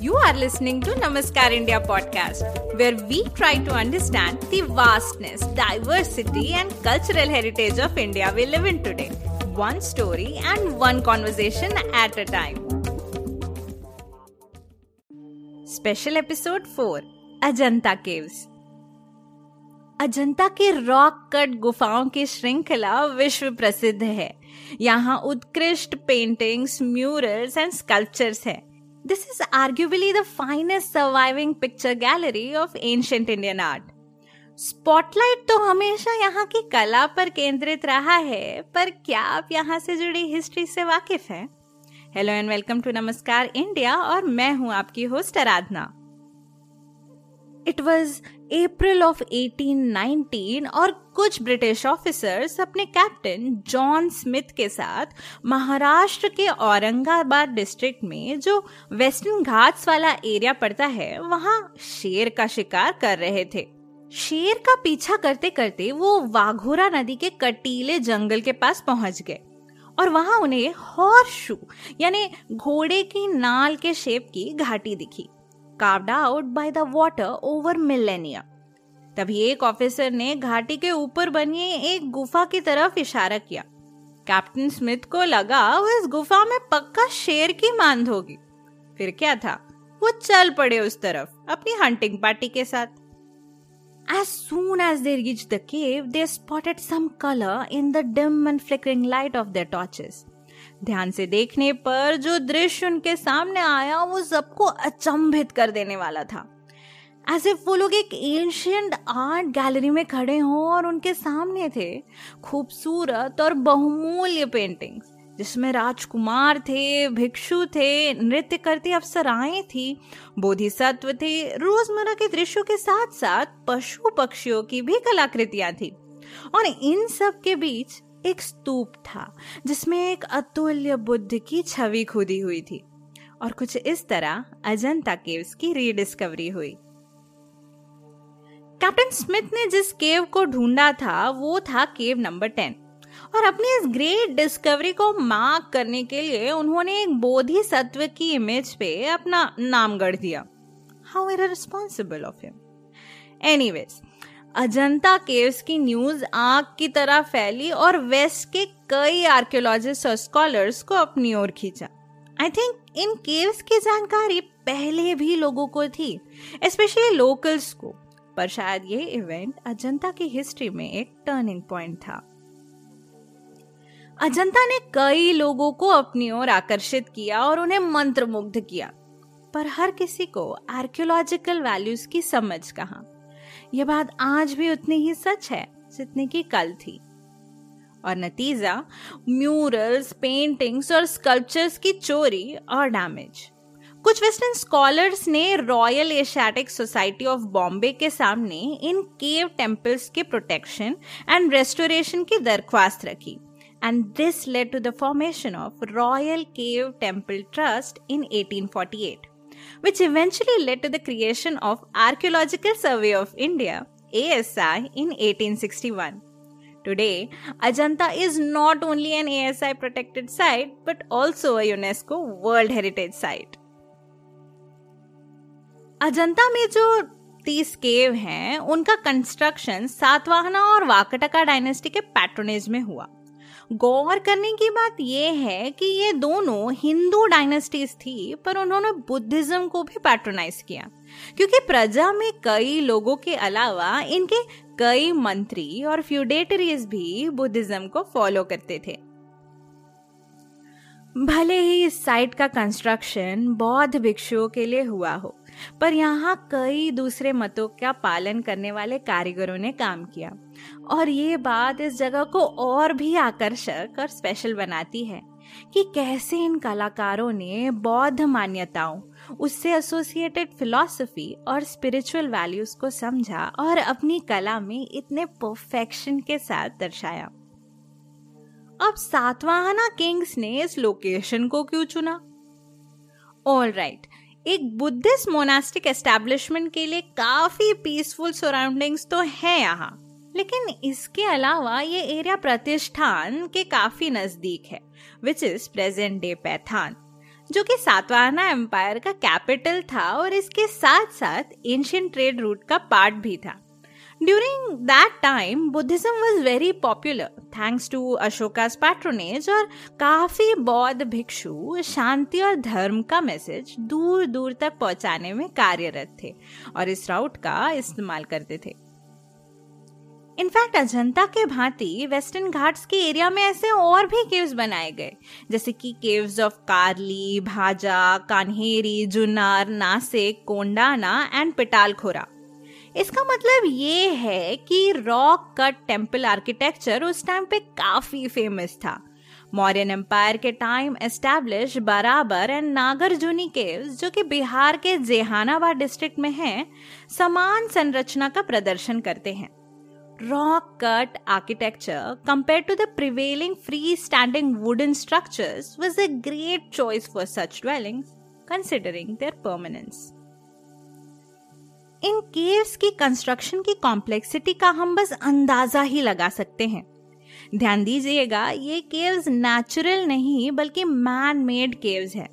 You are listening to Namaskar India podcast, where we try to understand the vastness, diversity, and cultural heritage of India we live in today. One story and one conversation at a time. Special episode 4 Ajanta Caves. Ajanta के rock cut गुफाओं की श्रृंखला विश्व प्रसिद्ध है यहाँ उत्कृष्ट paintings murals and sculptures हैं This is arguably the finest surviving picture gallery of ancient Indian art. Spotlight तो हमेशा यहाँ की कला पर केंद्रित रहा है, पर क्या आप यहाँ से जुड़ी हिस्ट्री से वाकिफ हैं? Hello and welcome to Namaskar India और मैं हूँ आपकी host Aradhana it was April of 1819 और कुछ ब्रिटिश ऑफिसर्स अपने कैप्टन जॉन स्मिथ के साथ महाराष्ट्र के औरंगाबाद डिस्ट्रिक्ट में जो वेस्टर्न घाट्स वाला एरिया पड़ता है, वहाँ शेर का शिकार कर रहे थे। शेर का पीछा करते करते वो वाघोरा नदी के कटीले जंगल के पास पहुँच गए और वहाँ उन्हें हॉर्स शू यानी घोड़े की नाल के शेप की घाटी दिखी। Carved out by the water over millennium तभी एक ऑफिसर ने घाटी के ऊपर बनी एक गुफा की तरफ़ इशारा किया। कैप्टन स्मिथ को लगा वो इस गुफा में पक्का शेर की मांद होगी। फिर क्या था? वो चल पड़े उस तरफ़ अपनी हंटिंग पार्टी के साथ। As soon as they reached the cave, they spotted some color in the dim and flickering light of their torches. ध्यान से देखने पर जो दृश्य उनके सामने आया, वो सबको अचंभित कर देने वाला था। एज इफ़ वो लोग एक एंशियंट आर्ट गैलरी में खड़े हों और उनके सामने थे खूबसूरत और बहुमूल्य पेंटिंग्स जिसमें राजकुमार थे, भिक्षु थे, नृत्य करती अप्सराएँ थी, बोधिसत्व थे, रोज़मर्रा के दृश्यों के साथ साथ पशु पक्षियों की भी कलाकृतियाँ थी। और इन सब के बीच एक स्तूप था, जिसमें एक अतुल्य बुद्ध की छवि खुदी हुई थी और कुछ इस तरह अजंता केव्स की रीडिस्कवरी हुई। कैप्टन स्मिथ ने जिस केव को ढूंढा था, वो था केव नंबर टेन। और अपनी इस ग्रेट डिस्कवरी को मार्क करने के लिए उन्होंने एक बोधि सत्व की इमेज पे अपना नाम गढ़ दिया। How irresponsible of him anyways Ajanta caves की न्यूज़ आग की तरह फैली और वेस्ट के कई आर्कियोलॉजिस्ट और स्कॉलर्स को अपनी ओर खींचा। आई थिंक इन केव्स की जानकारी पहले भी लोगों को थी स्पेशली लोकल्स को। पर शायद ये इवेंट अजंता की हिस्ट्री में एक टर्निंग पॉइंट था। अजंता ने कई लोगों को अपनी ओर आकर्षित किया और उन्हें मंत्रमुग्ध किया। पर हर किसी को आर्कियोलॉजिकल वैल्यूज़ की समझ कहा? यह बात आज भी उतनी ही सच है जितनी की कल थी। और नतीजा म्यूरल्स पेंटिंग्स और स्कल्पचर्स की चोरी और डैमेज कुछ वेस्टर्न स्कॉलर्स ने Royal Asiatic Society of Bombay के सामने इन केव टेम्पल्स के प्रोटेक्शन एंड रेस्टोरेशन की दरख्वास्त रखी। And this led to the formation of Royal Cave Temple Trust in 1848 which eventually led to the creation of Archaeological Survey of India, ASI, in 1861. Today, Ajanta is not only an ASI protected site but also a UNESCO World Heritage Site. Ajanta में जो तीस केव हैं उनका construction Satavahana और Vakataka dynasty के patronage में हुआ गौर करने की बात यह है कि ये दोनों हिंदू डायनेस्टीज थी, पर उन्होंने बुद्धिज्म को भी पैट्रोनाइज किया। क्योंकि प्रजा में कई लोगों के अलावा इनके कई मंत्री और फ्यूडेटरीज भी बुद्धिज्म को फॉलो करते थे। भले ही इस साइट का कंस्ट्रक्शन बौद्ध भिक्षुओं के लिए हुआ हो पर यहाँ कई दूसरे मतों का पालन करने वाले कारीगरों ने काम किया। और ये बात इस जगह को और भी आकर्षक और स्पेशल बनाती है कि कैसे इन कलाकारों ने बौद्ध मान्यताओं उससे एसोसिएटेड फिलॉसफी और स्पिरिचुअल वैल्यूज़ को समझा और अपनी कला में इतने परफेक्शन के साथ दर्शाया। अब सातवाहना किंग्स ने इस लोकेशन को क्यों चुना? ऑल राइट right, एक बुद्धिस्ट मोनास्टिक एस्टेब्लिशमेंट के लिए काफ़ी पीसफुल सराउंडिंग्स तो है यहाँ। लेकिन इसके अलावा ये एरिया प्रतिष्ठान के काफ़ी नज़दीक है which is present day Paithan जो कि सातवाहना एम्पायर का कैपिटल था और इसके साथ साथ एंशियंट ट्रेड रूट का पार्ट भी था। During that time Buddhism was very popular thanks to Ashoka's patronage और काफ़ी बौद्ध भिक्षु शांति और धर्म का मैसेज दूर दूर तक पहुँचाने में कार्यरत थे और इस राउट का इस्तेमाल करते थे। इनफैक्ट अजंता के भांति वेस्टर्न घाट्स के एरिया में ऐसे और भी केव्स बनाए गए, जैसे कि caves of Karli Bhaja Kanheri Junnar Nashik Kondana and Pitalkhora इसका मतलब ये है कि रॉक कट टेंपल आर्किटेक्चर उस टाइम पे काफ़ी फ़ेमस था। मॉरियन एम्पायर के time establish Barabar and Nagarjuni caves जो कि बिहार के जेहानाबाद डिस्ट्रिक्ट में है, समान संरचना का प्रदर्शन करते हैं। Rock cut architecture compare to the prevailing free standing wooden structures was a great choice for such dwelling considering their permanence in caves की कंस्ट्रक्शन की कॉम्प्लेक्सिटी का हम बस अंदाज़ा ही लगा सकते हैं। ध्यान दीजिएगा, ये केव्स नेचुरल नहीं, बल्कि मैन मेड केव्स है।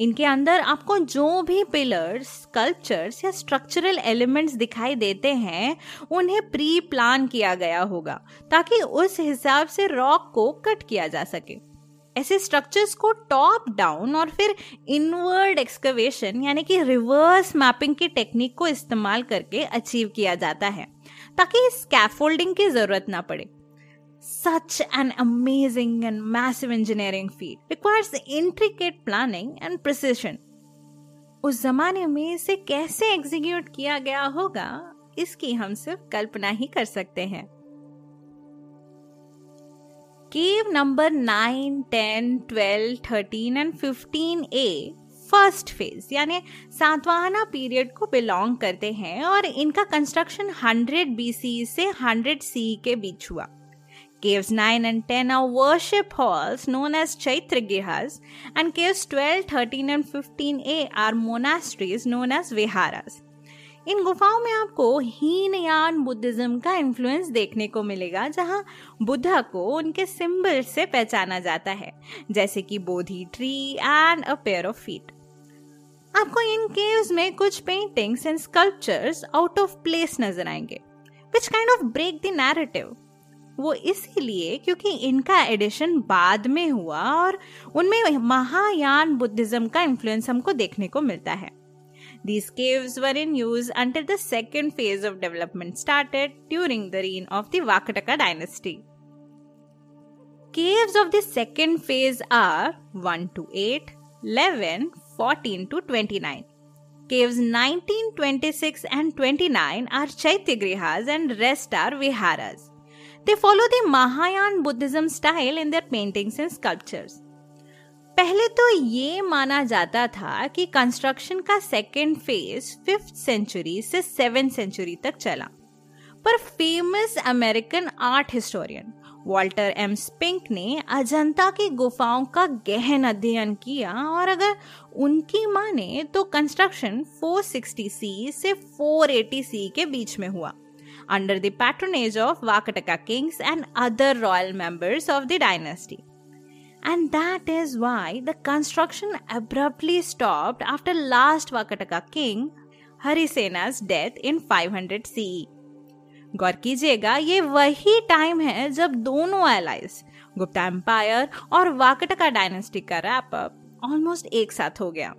इनके अंदर आपको जो भी पिलर्स स्कल्पचर्स या स्ट्रक्चरल एलिमेंट्स दिखाई देते हैं, उन्हें प्री प्लान किया गया होगा, ताकि उस हिसाब से रॉक को कट किया जा सके। ऐसे स्ट्रक्चर्स को टॉप डाउन और फिर इनवर्ड एक्सकवेशन यानी कि रिवर्स मैपिंग की टेक्निक को इस्तेमाल करके अचीव किया जाता है, ताकि स्कैफोल्डिंग की ज़रूरत ना पड़े Such an amazing and massive engineering feat requires intricate planning and precision. उस जमाने में इसे कैसे एग्जीक्यूट किया गया होगा, इसकी हम सिर्फ़ कल्पना ही कर सकते हैं cave number 9, 10, 12, 13 and 15 a first phase यानी सातवाहना पीरियड को बिलोंग करते हैं और इनका कंस्ट्रक्शन 100 बीसी से 100 सी के बीच हुआ Caves 9 and 10 are worship halls known as Chaitragihas, and caves 12, 13 and 15a are monasteries known as viharas. इन गुफाओं में आपको हीनयान बुद्धिज्म का इन्फ्लुएंस देखने को मिलेगा, जहाँ बुद्धा को उनके सिंबल से पहचाना जाता है, जैसे कि Bodhi tree and a pair of feet आपको इन केव्स में कुछ paintings and sculptures out of place नज़र आएँगे which kind of break the narrative वो इसीलिए क्योंकि इनका एडिशन बाद में हुआ और उनमें महायान बुद्धिज्म का इन्फ्लुएंस हमको देखने को मिलता है। These caves were in use until the second phase of development started during the reign of the Vakataka dynasty. Caves of the second phase are 1 to 8, 11, 14 to 29. Caves 19, 26 and 29 are Chaityagrihas and rest are Viharas. They follow the Mahayan Buddhism style in their paintings and sculptures. पहले तो ये माना जाता था कि construction का second phase fifth century से seven century तक चला। पर famous American art historian Walter M Spink ने अजंता की गुफाओं का गहन अध्ययन किया और अगर उनकी माने तो कंस्ट्रक्शन 460 सी से 480 सी के बीच में हुआ। Under the patronage of Vakataka kings and other royal members of the dynasty. And that is why the construction abruptly stopped after last Vakataka king, Harisena's death in 500 CE. गौर कीजिएगा, ये वही टाइम है जब दोनों एलाइज गुप्ता एम्पायर और Vakataka dynasty का wrap up almost एक साथ हो गया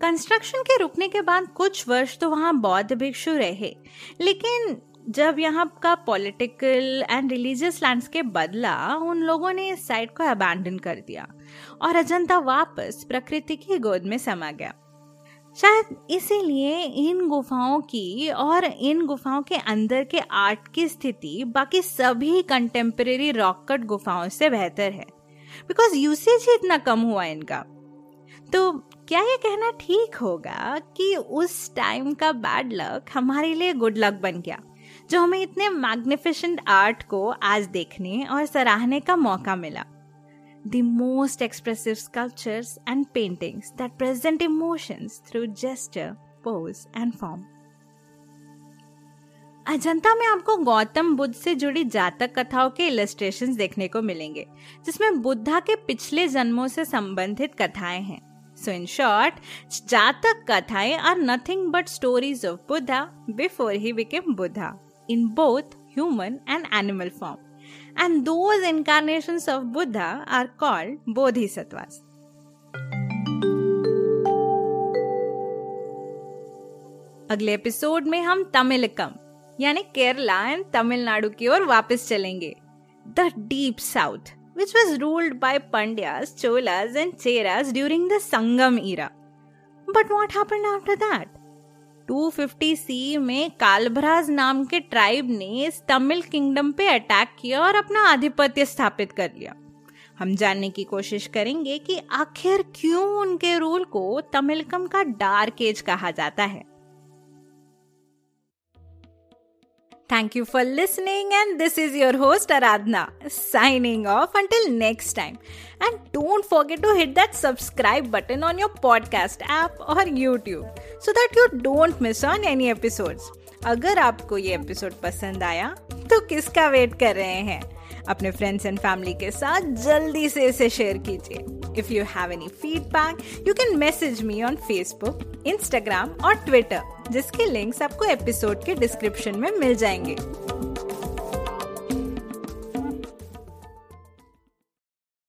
कंस्ट्रक्शन के रुकने के बाद कुछ वर्ष तो वहाँ बौद्ध भिक्षु रहे, लेकिन जब यहाँ का पॉलिटिकल एंड रिलीजियस लैंडस्केप बदला, उन लोगों ने इस साइट को अबैंडन कर दिया और अजंता वापस प्रकृति की गोद में समा गया। शायद इसीलिए इन गुफाओं की और इन गुफाओं के अंदर के आर्ट की स्थिति बाकी सभी कंटेम्प्रेरी रॉकट गुफाओं से बेहतर है। बिकॉज़ यूसेज ही इतना कम हुआ इनका। तो क्या ये कहना ठीक होगा कि उस टाइम का बैड लक हमारे लिए गुड लक बन गया? जो हमें इतने मैग्निफिशेंट आर्ट को आज देखने और सराहने का मौका मिला। The most expressive sculptures and paintings that present emotions through gesture, pose, and form. Ajanta में आपको गौतम बुद्ध से जुड़ी जातक कथाओं के इलस्ट्रेशंस देखने को मिलेंगे जिसमें बुद्धा के पिछले जन्मों से संबंधित कथाएँ हैं। सो इन शॉर्ट जातक कथाएँ are nothing but stories of Buddha before he became Buddha In both human and animal form and those incarnations of Buddha are called Bodhisattvas. अगले एपिसोड में हम तमिलकम यानी केरला एंड तमिलनाडु की ओर वापस चलेंगे the deep south which was ruled by Pandyas, Cholas, and Cheras during the Sangam era. But what happened after that? 250 C में कालभराज नाम के ट्राइब ने इस तमिल किंगडम पे अटैक किया और अपना आधिपत्य स्थापित कर लिया। हम जानने की कोशिश करेंगे कि आखिर क्यों उनके रूल को तमिलकम का डार्क एज कहा जाता है। Thank you for listening, and this is your host Aradhna signing off until next time. And don't forget to hit that subscribe button on your podcast app or YouTube so that you don't miss on any episodes. अगर आपको ये episode पसंद आया तो किसका wait कर रहे हैं अपने फ्रेंड्स एंड फैमिली के साथ जल्दी से इसे शेयर कीजिए। If you have any feedback you can message me on Facebook Instagram और ट्विटर जिसके लिंक्स आपको एपिसोड के डिस्क्रिप्शन में मिल जाएँगे।